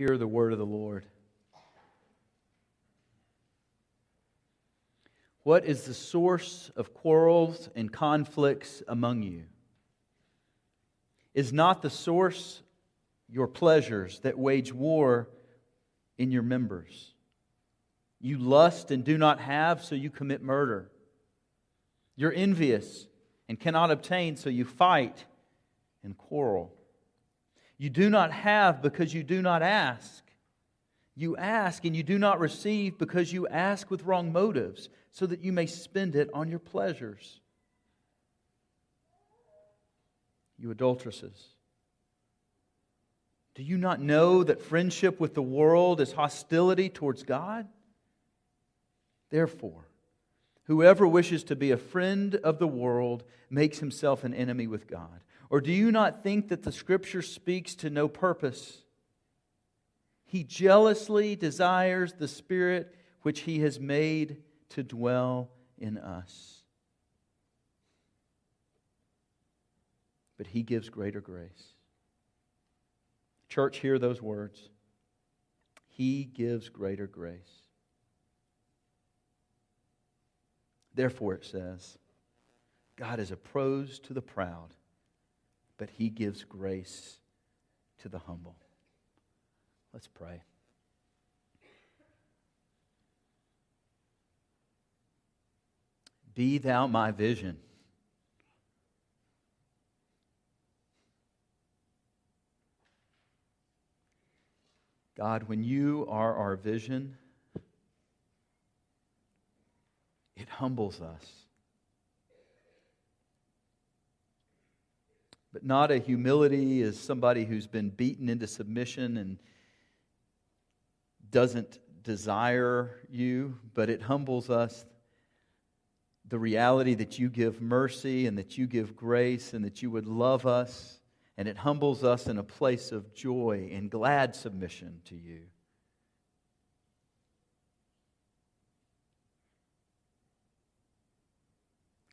Hear the word of the Lord. What is the source of quarrels and conflicts among you? Is not the source your pleasures that wage war in your members? You lust and do not have, so you commit murder. You're envious and cannot obtain, so you fight and quarrel. You do not have because you do not ask. You ask and you do not receive because you ask with wrong motives, so that you may spend it on your pleasures. You adulteresses. Do you not know that friendship with the world is hostility towards God? Therefore, whoever wishes to be a friend of the world makes himself an enemy with God. Or do you not think that the Scripture speaks to no purpose? He jealously desires the Spirit which He has made to dwell in us. But He gives greater grace. Church, hear those words. He gives greater grace. Therefore, it says, God is opposed to the proud but he gives grace to the humble. Let's pray. Be thou my vision. God, when you are our vision, it humbles us. But not a humility as somebody who's been beaten into submission and doesn't desire you, but it humbles us the reality that you give mercy and that you give grace and that you would love us, and it humbles us in a place of joy and glad submission to you.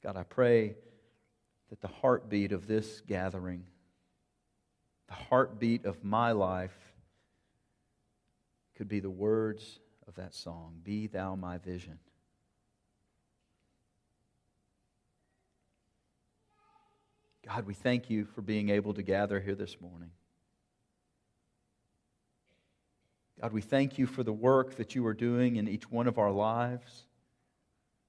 God, I pray that the heartbeat of this gathering, the heartbeat of my life, could be the words of that song Be Thou My Vision. God, we thank you for being able to gather here this morning. God, we thank you for the work that you are doing in each one of our lives.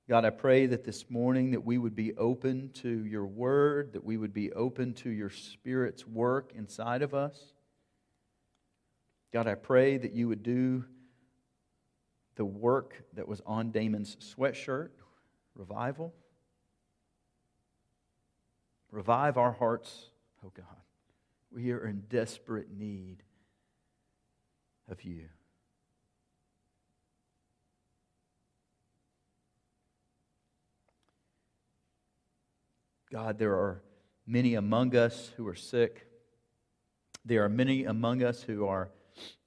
God, I pray that this morning that we would be open to your word, that we would be open to your spirit's work inside of us. God, I pray that you would do the work that was on Damon's sweatshirt, revival. Revive our hearts, oh God. We are in desperate need of you. God, there are many among us who are sick. There are many among us who are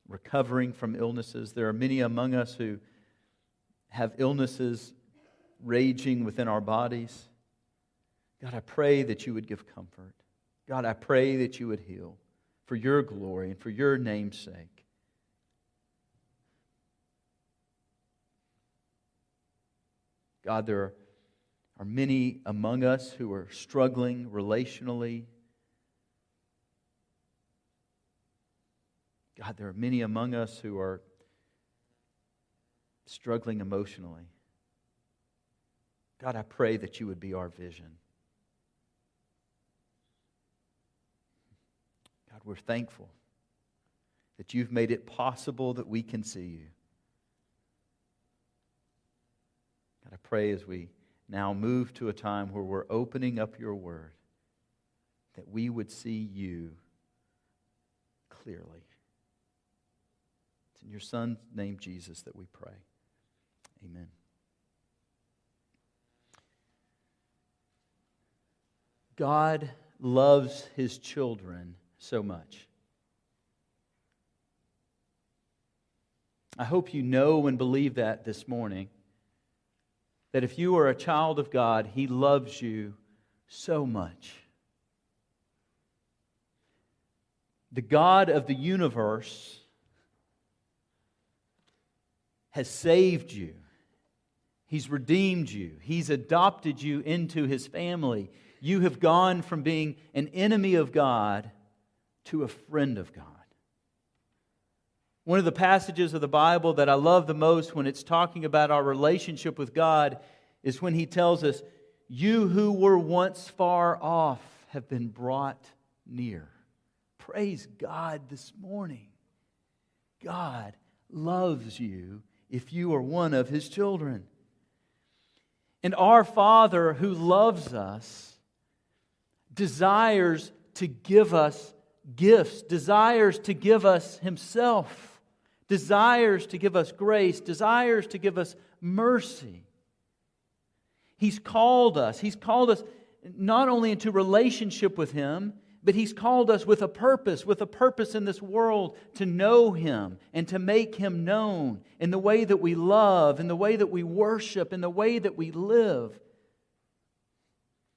recovering from illnesses. There are many among us who have illnesses raging within our bodies. God, I pray that you would give comfort. God, I pray that you would heal for your glory and for your name's sake. God, there are are many among us who are struggling relationally. God, there are many among us who are struggling emotionally. God, I pray that you would be our vision. God, we're thankful that you've made it possible that we can see you. God, I pray as we now move to a time where we're opening up your word, that we would see you clearly. It's in your son's name, Jesus, that we pray. Amen. God loves his children so much. I hope you know and believe that this morning that if you are a child of God, He loves you so much. The God of the universe has saved you. He's redeemed you. He's adopted you into his family. You have gone from being an enemy of God to a friend of God. One of the passages of the Bible that I love the most when it's talking about our relationship with God is when he tells us, You who were once far off have been brought near. Praise God this morning. God loves you if you are one of his children. And our Father who loves us desires to give us gifts, desires to give us himself, desires to give us grace, desires to give us mercy. He's called us. He's called us not only into relationship with him, but He's called us with a purpose, with a purpose in this world to know Him and to make Him known in the way that we love, in the way that we worship, in the way that we live.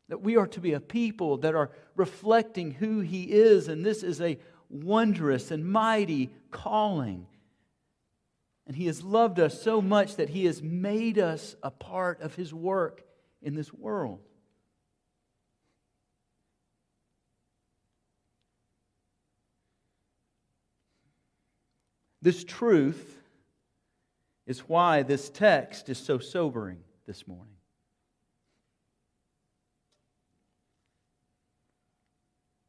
That we are to be a people that are reflecting who He is, and this is a wondrous and mighty calling. And He has loved us so much that He has made us a part of His work in this world. This truth is why this text is so sobering this morning.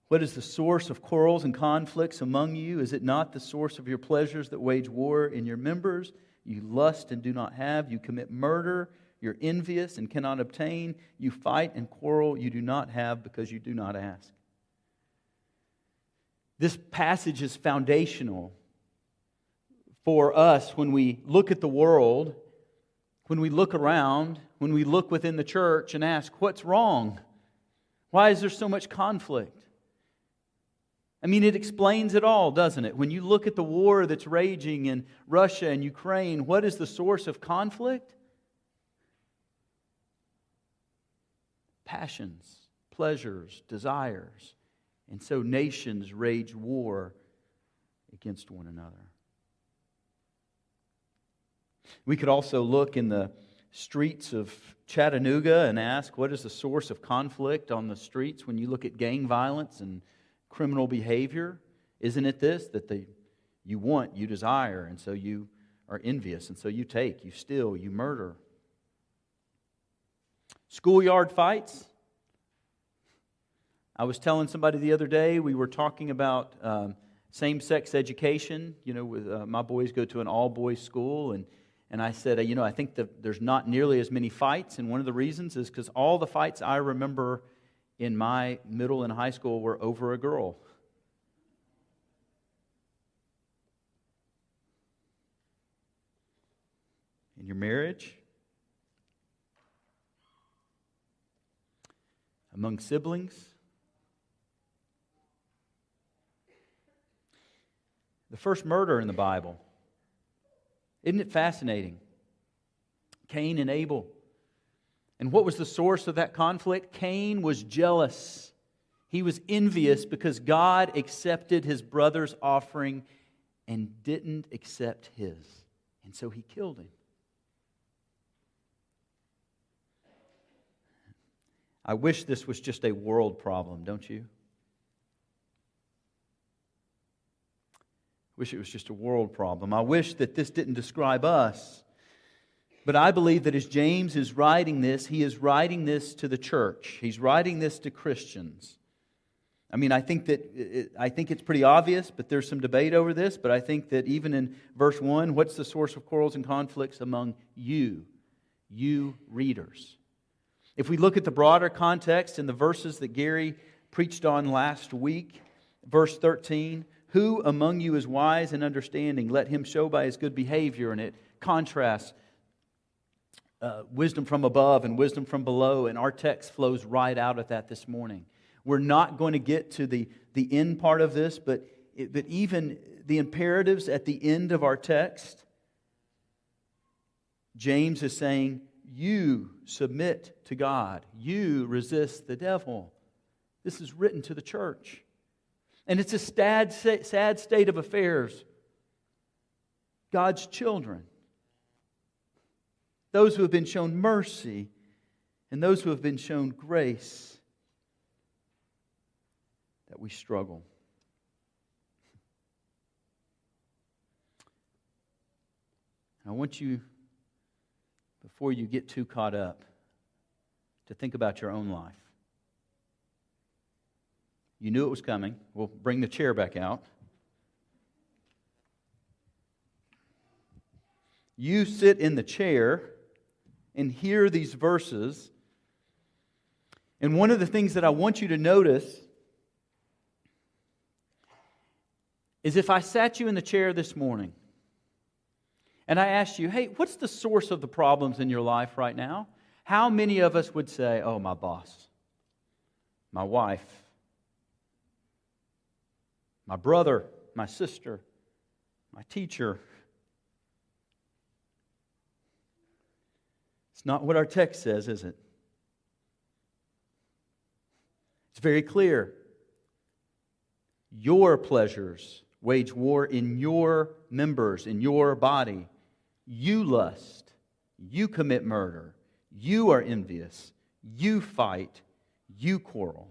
What is the source of quarrels and conflicts among you? Is it not the source of your pleasures that wage war in your members? You lust and do not have. You commit murder. You're envious and cannot obtain. You fight and quarrel. You do not have because you do not ask. This passage is foundational for us when we look at the world, when we look around, when we look within the church and ask, what's wrong? Why is there so much conflict? I mean, it explains it all, doesn't it? When you look at the war that's raging in Russia and Ukraine, what is the source of conflict? Passions, pleasures, desires. And so nations rage war against one another. We could also look in the streets of Chattanooga and ask what is the source of conflict on the streets when you look at gang violence and criminal behavior? Isn't it this that the, you want, you desire, and so you are envious, and so you take, you steal, you murder? Schoolyard fights. I was telling somebody the other day, we were talking about um, same sex education. You know, with, uh, my boys go to an all boys school, and and I said, you know, I think that there's not nearly as many fights. And one of the reasons is because all the fights I remember in my middle and high school were over a girl. In your marriage, among siblings, the first murder in the Bible isn't it fascinating? Cain and Abel. And what was the source of that conflict? Cain was jealous. He was envious because God accepted his brother's offering and didn't accept his. And so he killed him. I wish this was just a world problem, don't you? Wish it was just a world problem. I wish that this didn't describe us. But I believe that as James is writing this, he is writing this to the church. He's writing this to Christians. I mean, I think that it, I think it's pretty obvious, but there's some debate over this. But I think that even in verse 1, what's the source of quarrels and conflicts among you, you readers? If we look at the broader context in the verses that Gary preached on last week, verse 13, who among you is wise and understanding? Let him show by his good behavior. And it contrasts uh, wisdom from above and wisdom from below. And our text flows right out of that this morning. We're not going to get to the, the end part of this, but, it, but even the imperatives at the end of our text, James is saying, You submit to God, you resist the devil. This is written to the church. And it's a sad, sad state of affairs. God's children those who have been shown mercy, and those who have been shown grace, that we struggle. I want you, before you get too caught up, to think about your own life. You knew it was coming. We'll bring the chair back out. You sit in the chair and hear these verses. And one of the things that I want you to notice is if I sat you in the chair this morning and I asked you, hey, what's the source of the problems in your life right now? How many of us would say, oh, my boss, my wife, my brother, my sister, my teacher? Not what our text says, is it? It's very clear. Your pleasures wage war in your members, in your body. You lust. You commit murder. You are envious. You fight. You quarrel.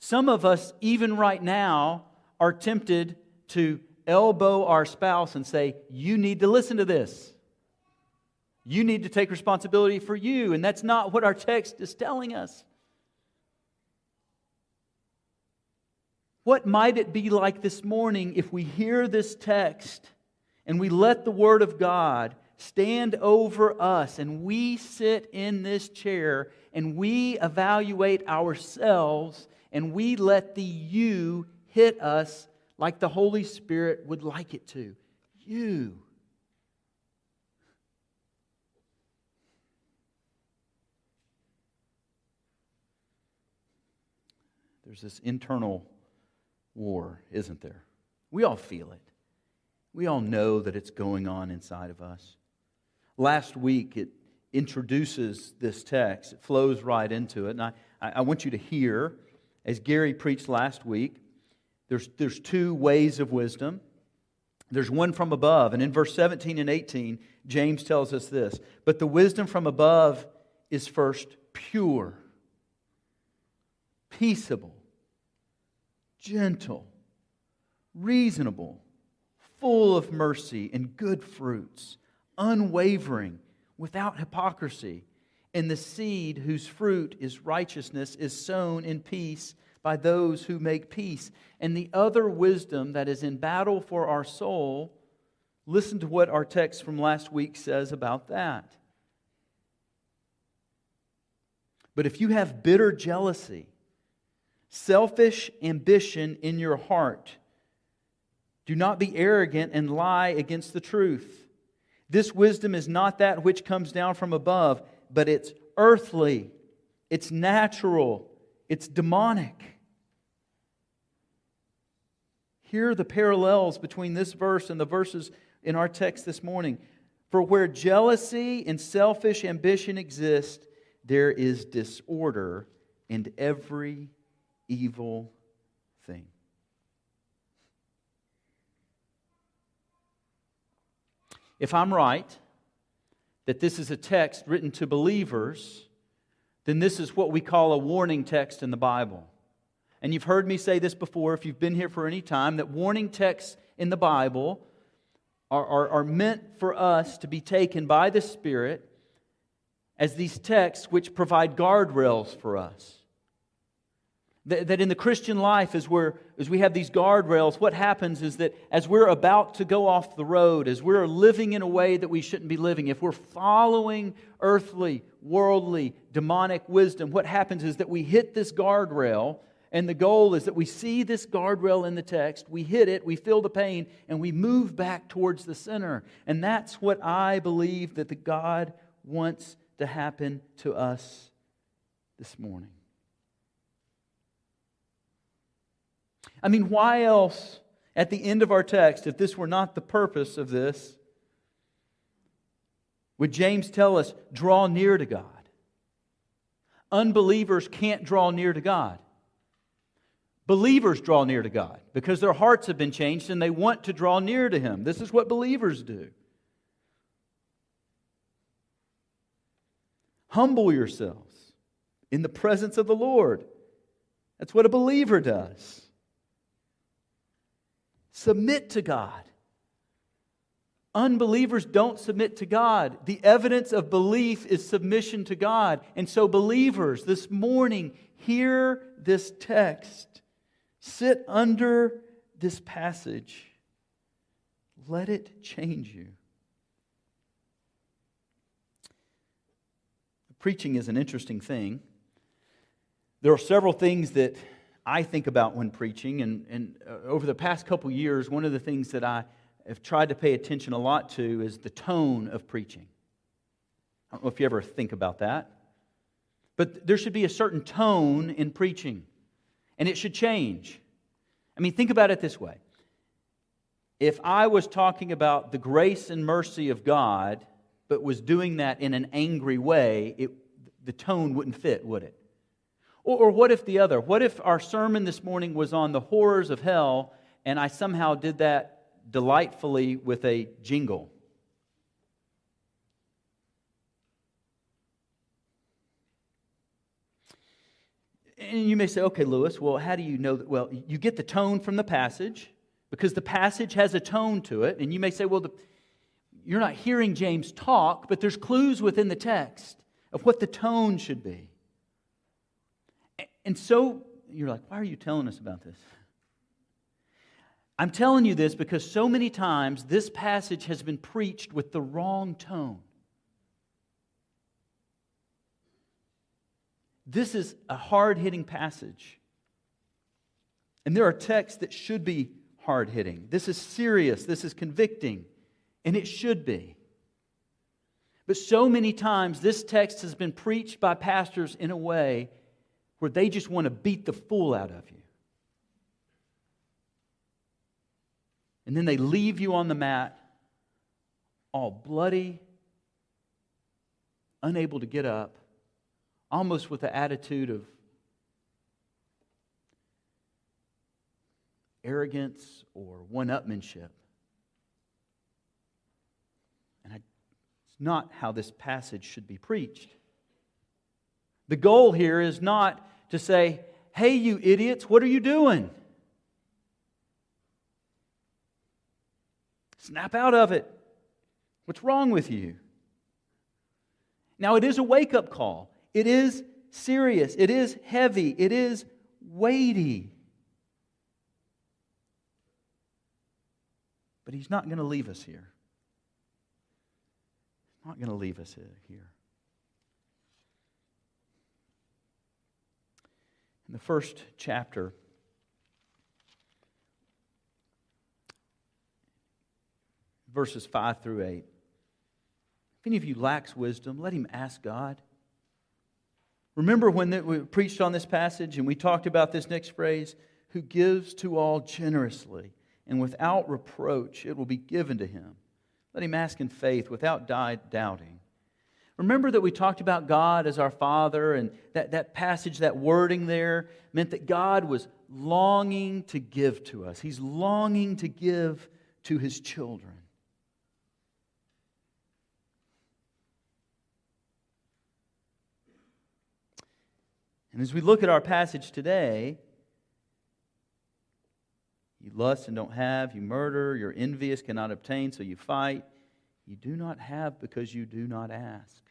Some of us, even right now, are tempted to elbow our spouse and say, You need to listen to this. You need to take responsibility for you. And that's not what our text is telling us. What might it be like this morning if we hear this text and we let the Word of God stand over us and we sit in this chair and we evaluate ourselves and we let the you hit us like the Holy Spirit would like it to? You. There's this internal war, isn't there? We all feel it. We all know that it's going on inside of us. Last week, it introduces this text, it flows right into it. And I, I want you to hear, as Gary preached last week, there's, there's two ways of wisdom. There's one from above. And in verse 17 and 18, James tells us this But the wisdom from above is first pure, peaceable gentle, reasonable, full of mercy and good fruits, unwavering, without hypocrisy. And the seed whose fruit is righteousness is sown in peace by those who make peace. And the other wisdom that is in battle for our soul, listen to what our text from last week says about that. But if you have bitter jealousy, selfish ambition in your heart. Do not be arrogant and lie against the truth. This wisdom is not that which comes down from above, but it's earthly, it's natural, it's demonic. Here are the parallels between this verse and the verses in our text this morning. For where jealousy and selfish ambition exist, there is disorder and every evil thing. If I'm right that this is a text written to believers, then this is what we call a warning text in the Bible. And you've heard me say this before if you've been here for any time that warning texts in the Bible are, are, are meant for us to be taken by the Spirit as these texts which provide guardrails for us. That, in the Christian life, as, we're, as we have these guardrails, what happens is that as we're about to go off the road, as we're living in a way that we shouldn't be living, if we're following earthly, worldly, demonic wisdom, what happens is that we hit this guardrail, and the goal is that we see this guardrail in the text, we hit it, we feel the pain, and we move back towards the center. And that's what I believe that the God wants to happen to us this morning. I mean, why else, at the end of our text, if this were not the purpose of this, would James tell us, draw near to God? Unbelievers can't draw near to God. Believers draw near to God because their hearts have been changed and they want to draw near to Him. This is what believers do. Humble yourselves in the presence of the Lord. That's what a believer does. Submit to God. Unbelievers don't submit to God. The evidence of belief is submission to God. And so, believers, this morning, hear this text. Sit under this passage. Let it change you. Preaching is an interesting thing. There are several things that I think about when preaching, and, and uh, over the past couple years, one of the things that I have tried to pay attention a lot to is the tone of preaching. I don't know if you ever think about that, but there should be a certain tone in preaching, and it should change. I mean, think about it this way if I was talking about the grace and mercy of God, but was doing that in an angry way, it, the tone wouldn't fit, would it? Or, or what if the other? What if our sermon this morning was on the horrors of hell and I somehow did that delightfully with a jingle? And you may say, okay, Lewis, well, how do you know that? Well, you get the tone from the passage because the passage has a tone to it. And you may say, well, the, you're not hearing James talk, but there's clues within the text of what the tone should be. And so you're like, why are you telling us about this? I'm telling you this because so many times this passage has been preached with the wrong tone. This is a hard hitting passage. And there are texts that should be hard hitting. This is serious. This is convicting. And it should be. But so many times, this text has been preached by pastors in a way where they just want to beat the fool out of you. And then they leave you on the mat, all bloody, unable to get up, almost with the attitude of arrogance or one upmanship. And I, it's not how this passage should be preached. The goal here is not to say, hey, you idiots, what are you doing? Snap out of it. What's wrong with you? Now, it is a wake up call. It is serious. It is heavy. It is weighty. But He's not going to leave us here. He's not going to leave us here. In the first chapter, verses 5 through 8. If any of you lacks wisdom, let him ask God. Remember when we preached on this passage and we talked about this next phrase who gives to all generously and without reproach, it will be given to him. Let him ask in faith without doubting. Remember that we talked about God as our Father, and that, that passage, that wording there, meant that God was longing to give to us. He's longing to give to his children. And as we look at our passage today, you lust and don't have, you murder, you're envious, cannot obtain, so you fight. You do not have because you do not ask.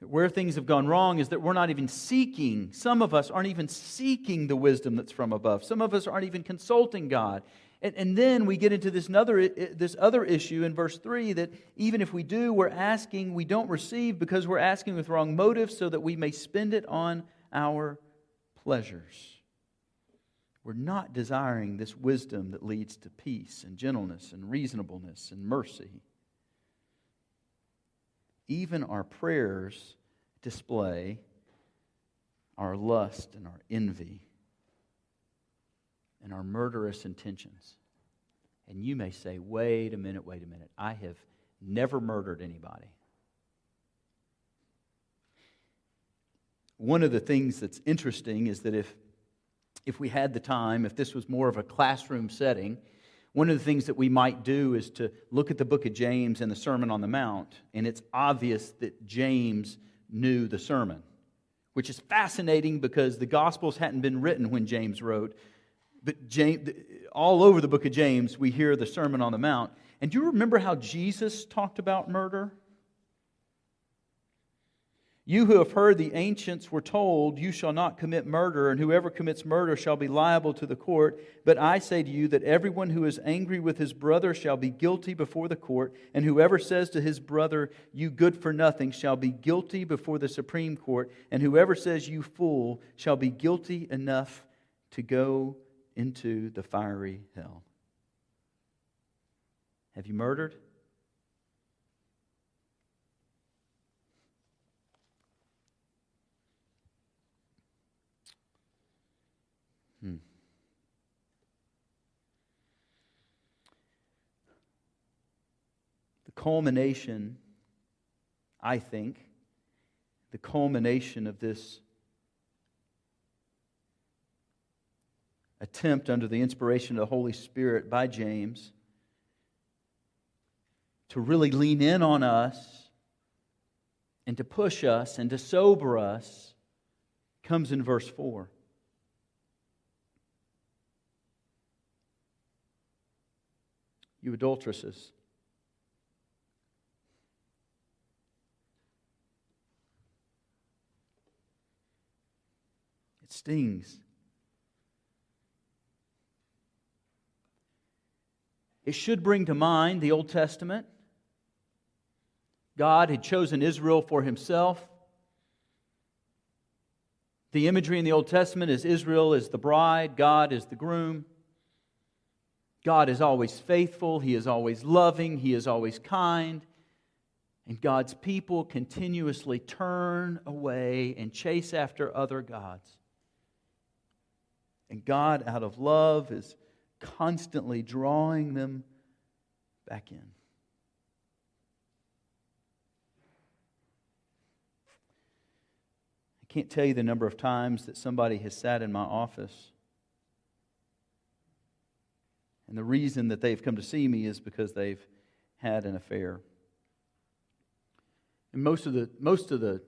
Where things have gone wrong is that we're not even seeking, some of us aren't even seeking the wisdom that's from above. Some of us aren't even consulting God. And, and then we get into this other, this other issue in verse 3 that even if we do, we're asking, we don't receive because we're asking with wrong motives so that we may spend it on our pleasures. We're not desiring this wisdom that leads to peace and gentleness and reasonableness and mercy even our prayers display our lust and our envy and our murderous intentions. And you may say, wait a minute, wait a minute. I have never murdered anybody. One of the things that's interesting is that if, if we had the time, if this was more of a classroom setting, One of the things that we might do is to look at the book of James and the Sermon on the Mount, and it's obvious that James knew the sermon, which is fascinating because the Gospels hadn't been written when James wrote. But James, all over the book of James, we hear the Sermon on the Mount. And do you remember how Jesus talked about murder? You who have heard the ancients were told, You shall not commit murder, and whoever commits murder shall be liable to the court. But I say to you that everyone who is angry with his brother shall be guilty before the court, and whoever says to his brother, You good for nothing, shall be guilty before the Supreme Court, and whoever says, You fool, shall be guilty enough to go into the fiery hell. Have you murdered? Culmination, I think, the culmination of this attempt under the inspiration of the Holy Spirit by James to really lean in on us and to push us and to sober us comes in verse 4. You adulteresses. It stings. It should bring to mind the Old Testament. God had chosen Israel for himself. The imagery in the Old Testament is Israel is the bride, God is the groom. God is always faithful, He is always loving, He is always kind. And God's people continuously turn away and chase after other gods. And God, out of love, is constantly drawing them back in. I can't tell you the number of times that somebody has sat in my office. And the reason that they've come to see me is because they've had an affair. And most of the most of the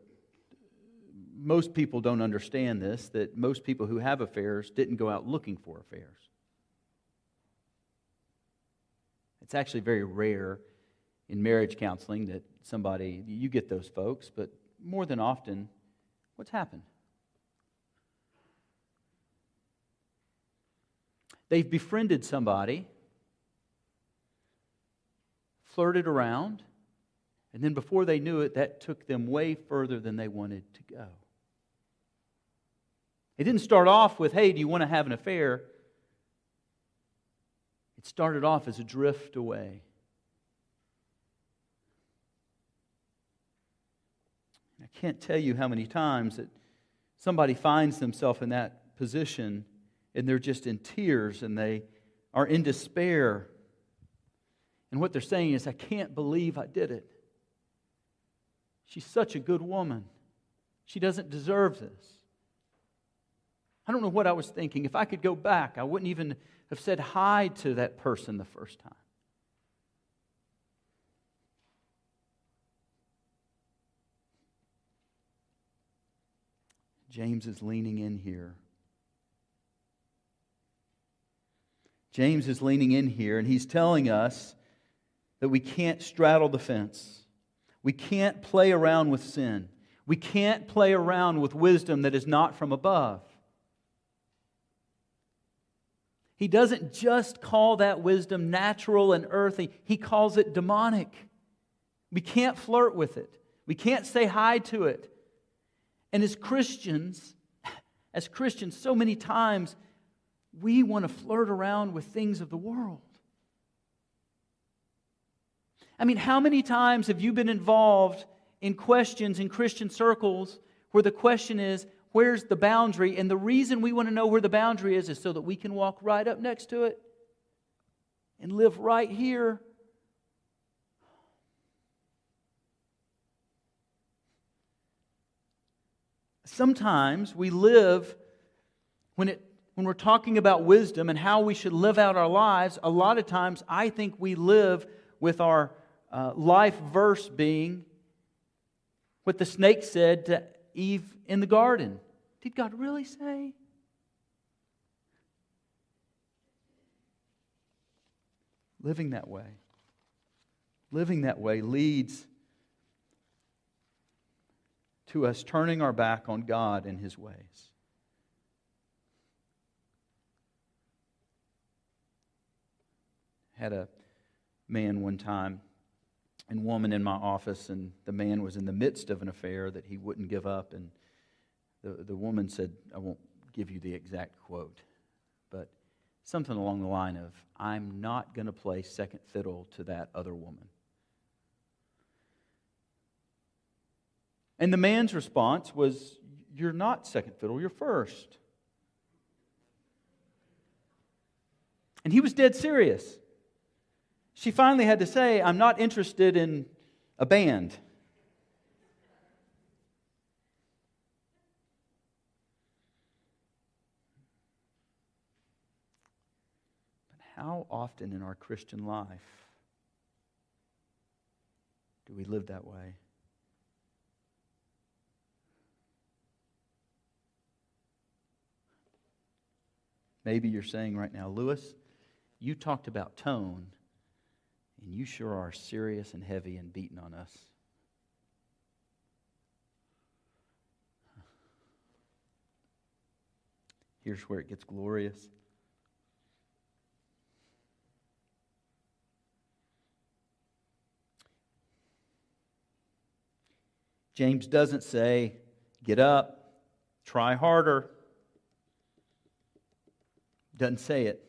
most people don't understand this that most people who have affairs didn't go out looking for affairs. It's actually very rare in marriage counseling that somebody, you get those folks, but more than often, what's happened? They've befriended somebody, flirted around, and then before they knew it, that took them way further than they wanted to go. It didn't start off with, hey, do you want to have an affair? It started off as a drift away. I can't tell you how many times that somebody finds themselves in that position and they're just in tears and they are in despair. And what they're saying is, I can't believe I did it. She's such a good woman. She doesn't deserve this. I don't know what I was thinking. If I could go back, I wouldn't even have said hi to that person the first time. James is leaning in here. James is leaning in here, and he's telling us that we can't straddle the fence. We can't play around with sin. We can't play around with wisdom that is not from above. He doesn't just call that wisdom natural and earthy, he calls it demonic. We can't flirt with it, we can't say hi to it. And as Christians, as Christians, so many times we want to flirt around with things of the world. I mean, how many times have you been involved in questions in Christian circles where the question is, where's the boundary? And the reason we want to know where the boundary is is so that we can walk right up next to it and live right here. Sometimes we live when it when we're talking about wisdom and how we should live out our lives, a lot of times I think we live with our uh, life verse being what the snake said to Eve in the garden. Did God really say? Living that way. Living that way leads to us turning our back on God and His ways. Had a man one time and woman in my office, and the man was in the midst of an affair that he wouldn't give up. And the, the woman said, I won't give you the exact quote, but something along the line of, I'm not going to play second fiddle to that other woman. And the man's response was, You're not second fiddle, you're first. And he was dead serious. She finally had to say, I'm not interested in a band. But how often in our Christian life do we live that way? Maybe you're saying right now, Lewis, you talked about tone and you sure are serious and heavy and beating on us. Here's where it gets glorious. James doesn't say, get up, try harder. Doesn't say it.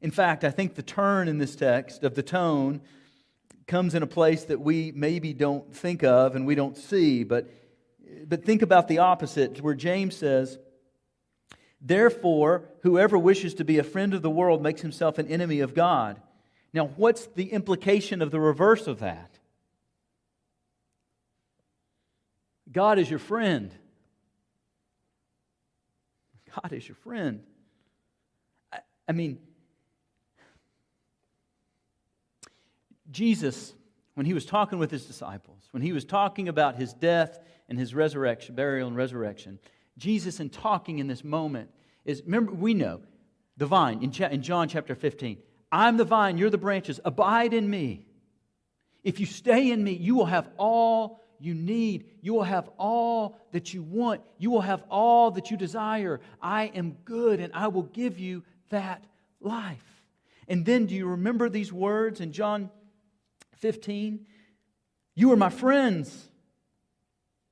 In fact, I think the turn in this text of the tone comes in a place that we maybe don't think of and we don't see, but, but think about the opposite, where James says, Therefore, whoever wishes to be a friend of the world makes himself an enemy of God. Now, what's the implication of the reverse of that? God is your friend. God is your friend. I, I mean, Jesus, when he was talking with his disciples, when he was talking about his death and his resurrection, burial and resurrection, Jesus, in talking in this moment, is remember, we know the vine in, in John chapter 15. I'm the vine, you're the branches. Abide in me. If you stay in me, you will have all you need. You will have all that you want. You will have all that you desire. I am good and I will give you that life. And then do you remember these words in John 15. You are my friends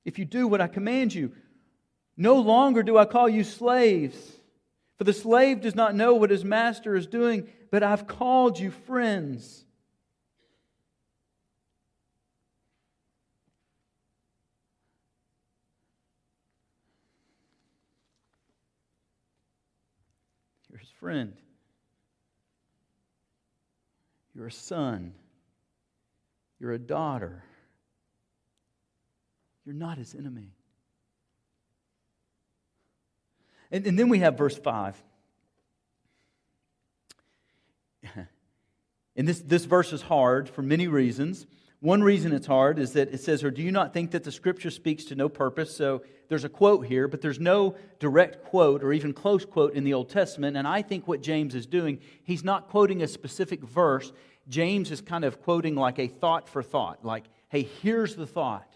if you do what I command you. No longer do I call you slaves, for the slave does not know what his master is doing, but I've called you friends. You're his friend. You're a son. You're a daughter. You're not his enemy. And, and then we have verse 5. and this, this verse is hard for many reasons. One reason it's hard is that it says, Or do you not think that the scripture speaks to no purpose? So there's a quote here, but there's no direct quote or even close quote in the Old Testament. And I think what James is doing, he's not quoting a specific verse, James is kind of quoting like a thought for thought, like, hey, here's the thought.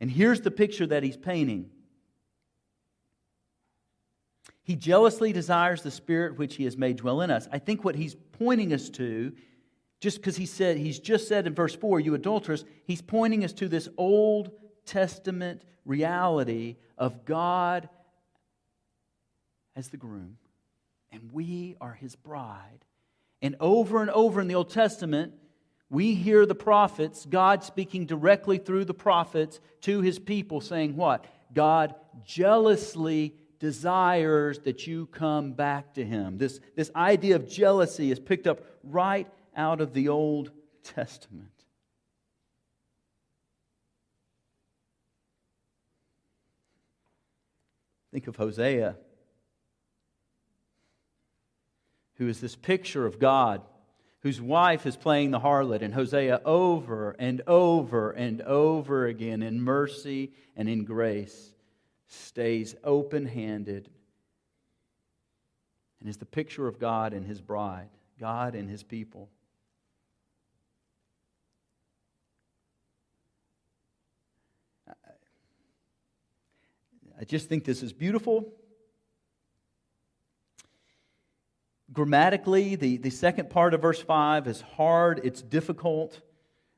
And here's the picture that he's painting. He jealously desires the spirit which he has made dwell in us. I think what he's pointing us to, just because he said, he's just said in verse 4, you adulterous, he's pointing us to this Old Testament reality of God as the groom, and we are his bride. And over and over in the Old Testament, we hear the prophets, God speaking directly through the prophets to his people, saying, What? God jealously desires that you come back to him. This, this idea of jealousy is picked up right out of the Old Testament. Think of Hosea, who is this picture of God, whose wife is playing the harlot, and Hosea over and over and over again in mercy and in grace stays open handed and is the picture of God and his bride, God and his people. I just think this is beautiful. Grammatically, the, the second part of verse 5 is hard, it's difficult,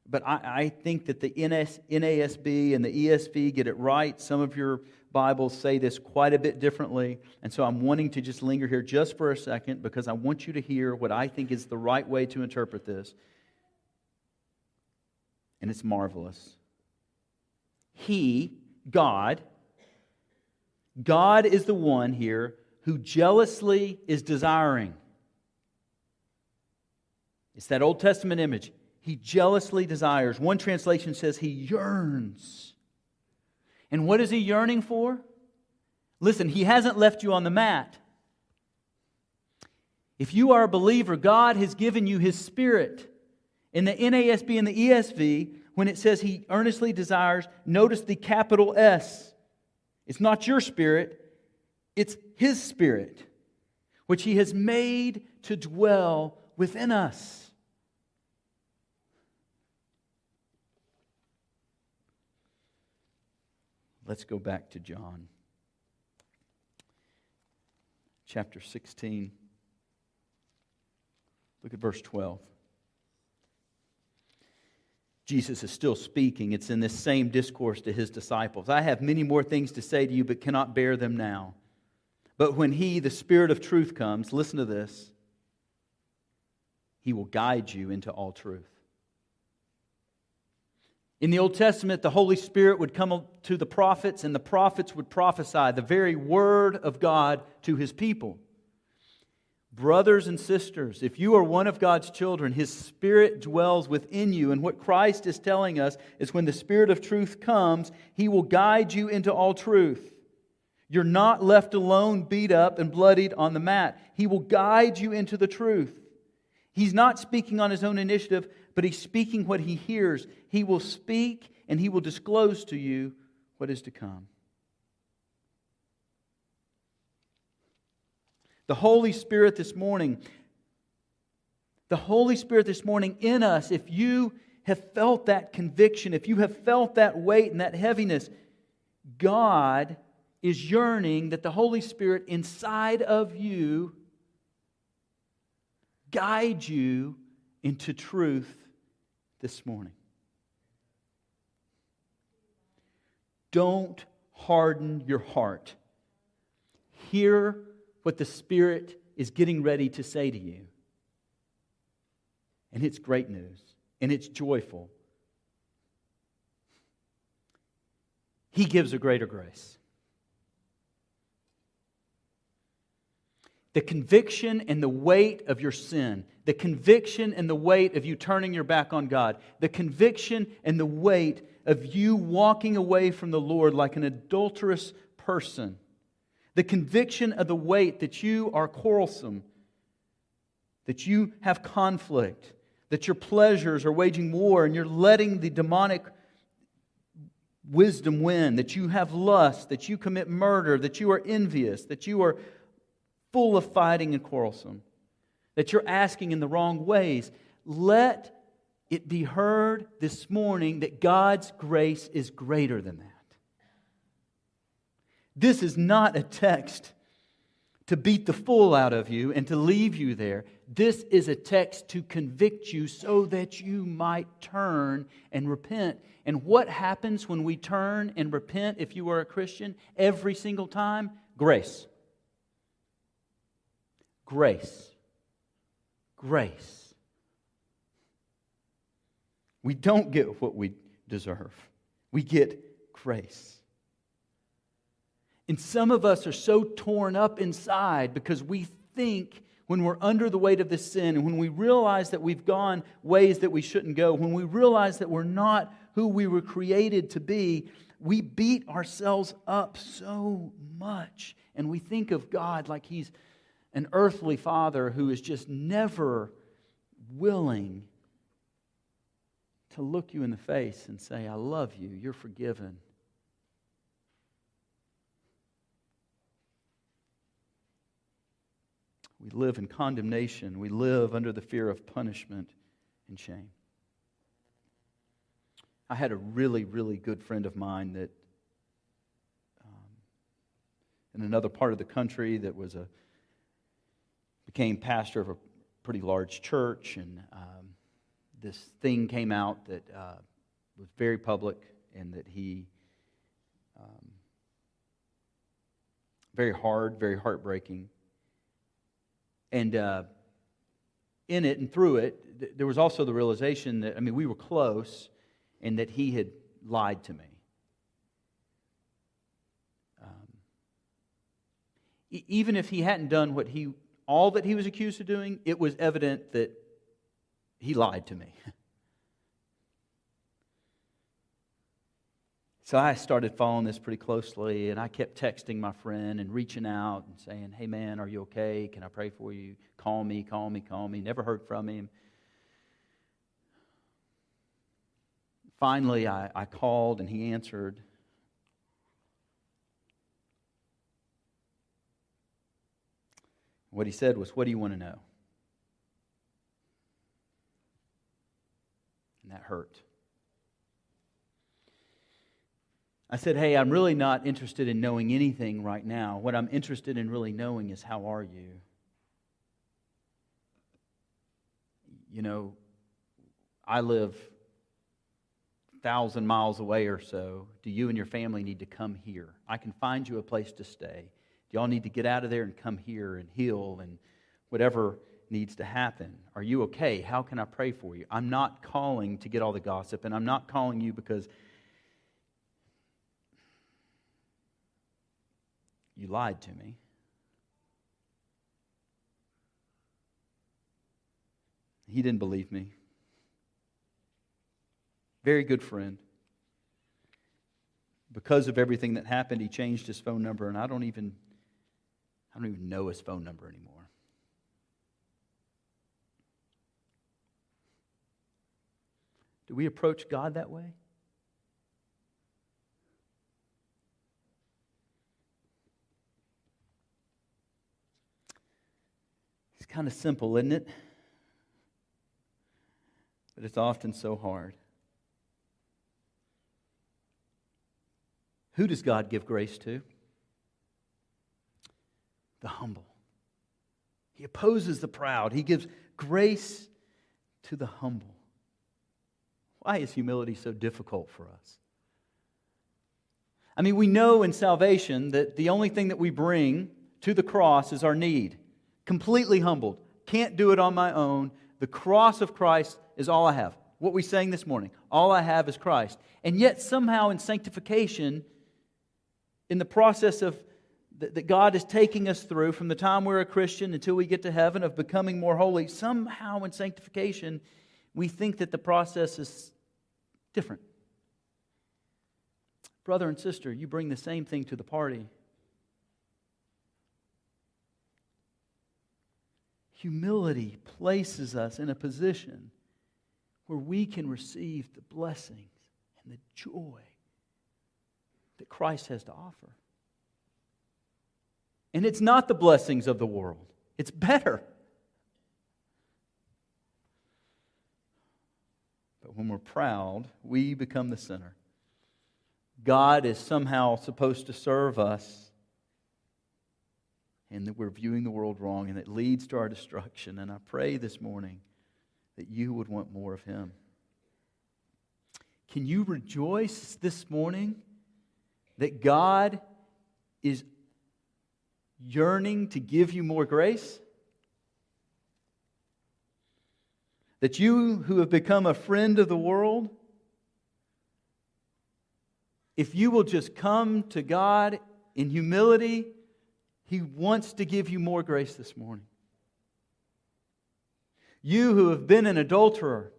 but I, I think that the NS, NASB and the ESV get it right. Some of your Bibles say this quite a bit differently, and so I'm wanting to just linger here just for a second because I want you to hear what I think is the right way to interpret this. And it's marvelous. He, God, God is the one here who jealously is desiring. It's that Old Testament image. He jealously desires. One translation says he yearns. And what is he yearning for? Listen, he hasn't left you on the mat. If you are a believer, God has given you his spirit. In the NASB and the ESV, when it says he earnestly desires, notice the capital S. It's not your spirit, it's His spirit, which He has made to dwell within us. Let's go back to John chapter 16. Look at verse 12. Jesus is still speaking. It's in this same discourse to his disciples. I have many more things to say to you, but cannot bear them now. But when he, the Spirit of truth, comes, listen to this, he will guide you into all truth. In the Old Testament, the Holy Spirit would come to the prophets, and the prophets would prophesy the very word of God to his people. Brothers and sisters, if you are one of God's children, His Spirit dwells within you. And what Christ is telling us is when the Spirit of truth comes, He will guide you into all truth. You're not left alone, beat up, and bloodied on the mat. He will guide you into the truth. He's not speaking on His own initiative, but He's speaking what He hears. He will speak and He will disclose to you what is to come. The Holy Spirit this morning, the Holy Spirit this morning in us, if you have felt that conviction, if you have felt that weight and that heaviness, God is yearning that the Holy Spirit inside of you guide you into truth this morning. Don't harden your heart. Hear what the Spirit is getting ready to say to you. And it's great news, and it's joyful. He gives a greater grace. The conviction and the weight of your sin, the conviction and the weight of you turning your back on God, the conviction and the weight of you walking away from the Lord like an adulterous person. The conviction of the weight that you are quarrelsome, that you have conflict, that your pleasures are waging war and you're letting the demonic wisdom win, that you have lust, that you commit murder, that you are envious, that you are full of fighting and quarrelsome, that you're asking in the wrong ways. Let it be heard this morning that God's grace is greater than that. This is not a text to beat the fool out of you and to leave you there. This is a text to convict you so that you might turn and repent. And what happens when we turn and repent if you are a Christian every single time? Grace. Grace. Grace. We don't get what we deserve, we get grace. And some of us are so torn up inside because we think when we're under the weight of this sin and when we realize that we've gone ways that we shouldn't go, when we realize that we're not who we were created to be, we beat ourselves up so much. And we think of God like He's an earthly father who is just never willing to look you in the face and say, I love you, you're forgiven. We live in condemnation. We live under the fear of punishment and shame. I had a really, really good friend of mine that, um, in another part of the country, that was a became pastor of a pretty large church, and um, this thing came out that uh, was very public, and that he um, very hard, very heartbreaking, and. Uh, in it and through it, there was also the realization that, I mean, we were close, and that he had lied to me. Um, even if he hadn't done what he, all that he was accused of doing, it was evident that he lied to me. So I started following this pretty closely, and I kept texting my friend and reaching out and saying, Hey, man, are you okay? Can I pray for you? Call me, call me, call me. Never heard from him. finally, I, I called and he answered. What he said was, What do you want to know? And that hurt. I said, Hey, I'm really not interested in knowing anything right now. What I'm interested in really knowing is how are you? You know, I live thousand miles away or so, do you and your family need to come here? I can find you a place to stay. Y'all need to get out of there and come here and heal and whatever needs to happen? Are you okay? How can I pray for you? I'm not calling to get all the gossip, and I'm not calling you because you lied to me. He didn't believe me. Very good friend. Because of everything that happened, he changed his phone number, and I don't even I don't even know his phone number anymore. Do we approach God that way? It's kind of simple, isn't it? But it's often so hard. Who does God give grace to? The humble. He opposes the proud. He gives grace to the humble. Why is humility so difficult for us? I mean, we know in salvation that the only thing that we bring to the cross is our need. Completely humbled. Can't do it on my own. The cross of Christ is all I have. What we sang this morning. All I have is Christ. And yet, somehow in sanctification, in the process of that God is taking us through from the time we're a Christian until we get to heaven of becoming more holy, somehow in sanctification, we think that the process is different. Brother and sister, you bring the same thing to the party. Humility places us in a position where we can receive the blessings and the joy that Christ has to offer. And it's not the blessings of the world, it's better. But when we're proud, we become the sinner. God is somehow supposed to serve us, and that we're viewing the world wrong, and it leads to our destruction. And I pray this morning that you would want more of Him. Can you rejoice this morning that God is yearning to give you more grace? That you who have become a friend of the world, if you will just come to God in humility, He wants to give you more grace this morning. You who have been an adulterer,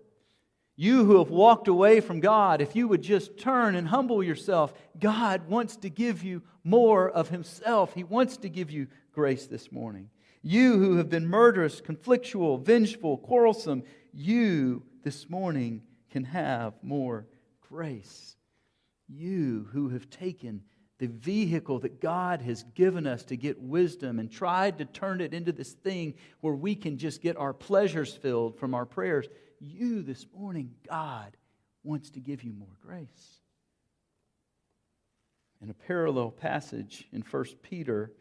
You who have walked away from God, if you would just turn and humble yourself, God wants to give you more of Himself. He wants to give you grace this morning. You who have been murderous, conflictual, vengeful, quarrelsome, you this morning can have more grace. You who have taken the vehicle that God has given us to get wisdom and tried to turn it into this thing where we can just get our pleasures filled from our prayers. You this morning, God wants to give you more grace. In a parallel passage in 1 Peter,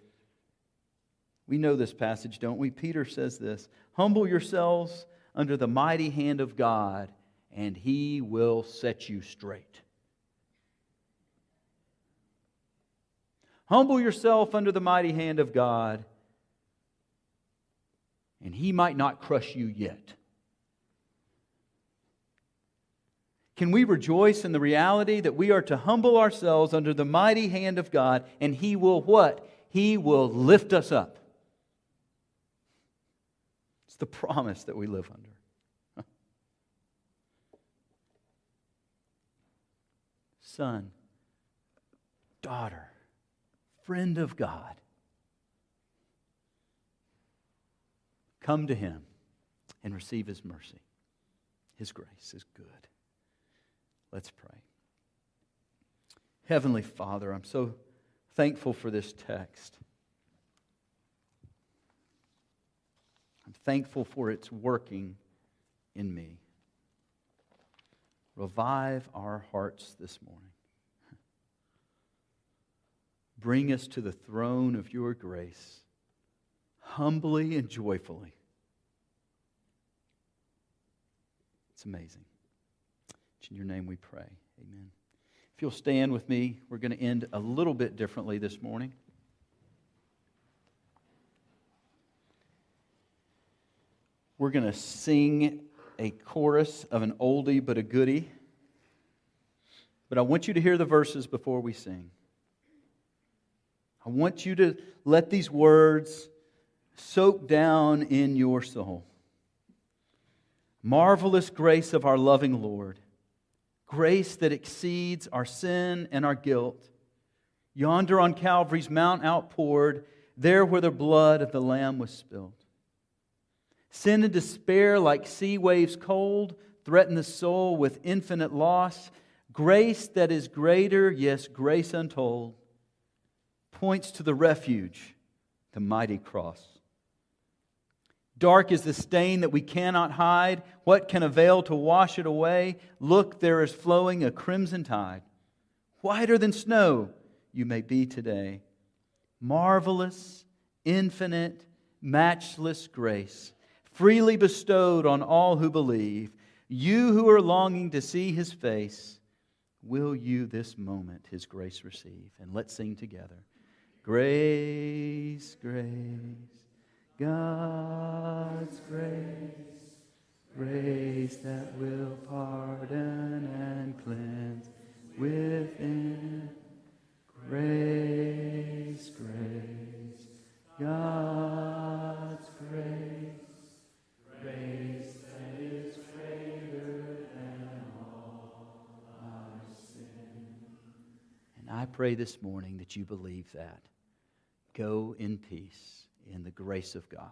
we know this passage, don't we? Peter says this Humble yourselves under the mighty hand of God, and he will set you straight. Humble yourself under the mighty hand of God, and he might not crush you yet. Can we rejoice in the reality that we are to humble ourselves under the mighty hand of God, and he will what? He will lift us up. It's the promise that we live under. Son, daughter, friend of God. Come to him and receive his mercy. His grace is good. Let's pray. Heavenly Father, I'm so thankful for this text. I'm thankful for its working in me. Revive our hearts this morning. Bring us to the throne of your grace, humbly and joyfully. It's amazing. It's in your name we pray. Amen. If you'll stand with me, we're going to end a little bit differently this morning. We're going to sing a chorus of an oldie but a goodie. But I want you to hear the verses before we sing. I want you to let these words soak down in your soul. Marvelous grace of our loving Lord, grace that exceeds our sin and our guilt. Yonder on Calvary's mount outpoured, there where the blood of the Lamb was spilled. Sin and despair, like sea waves cold, threaten the soul with infinite loss. Grace that is greater, yes, grace untold points to the refuge, the mighty cross. Dark is the stain that we cannot hide. What can avail to wash it away? Look, there is flowing a crimson tide. Whiter than snow you may be today. Marvelous, infinite, matchless grace, freely bestowed on all who believe. You who are longing to see his face, will you this moment his grace receive? And let's sing together. Grace, grace, God's grace, grace that will pardon and cleanse within. Grace, grace, God's grace, grace that is greater than all our sin. And I pray this morning that you believe that. Go in peace in the grace of God.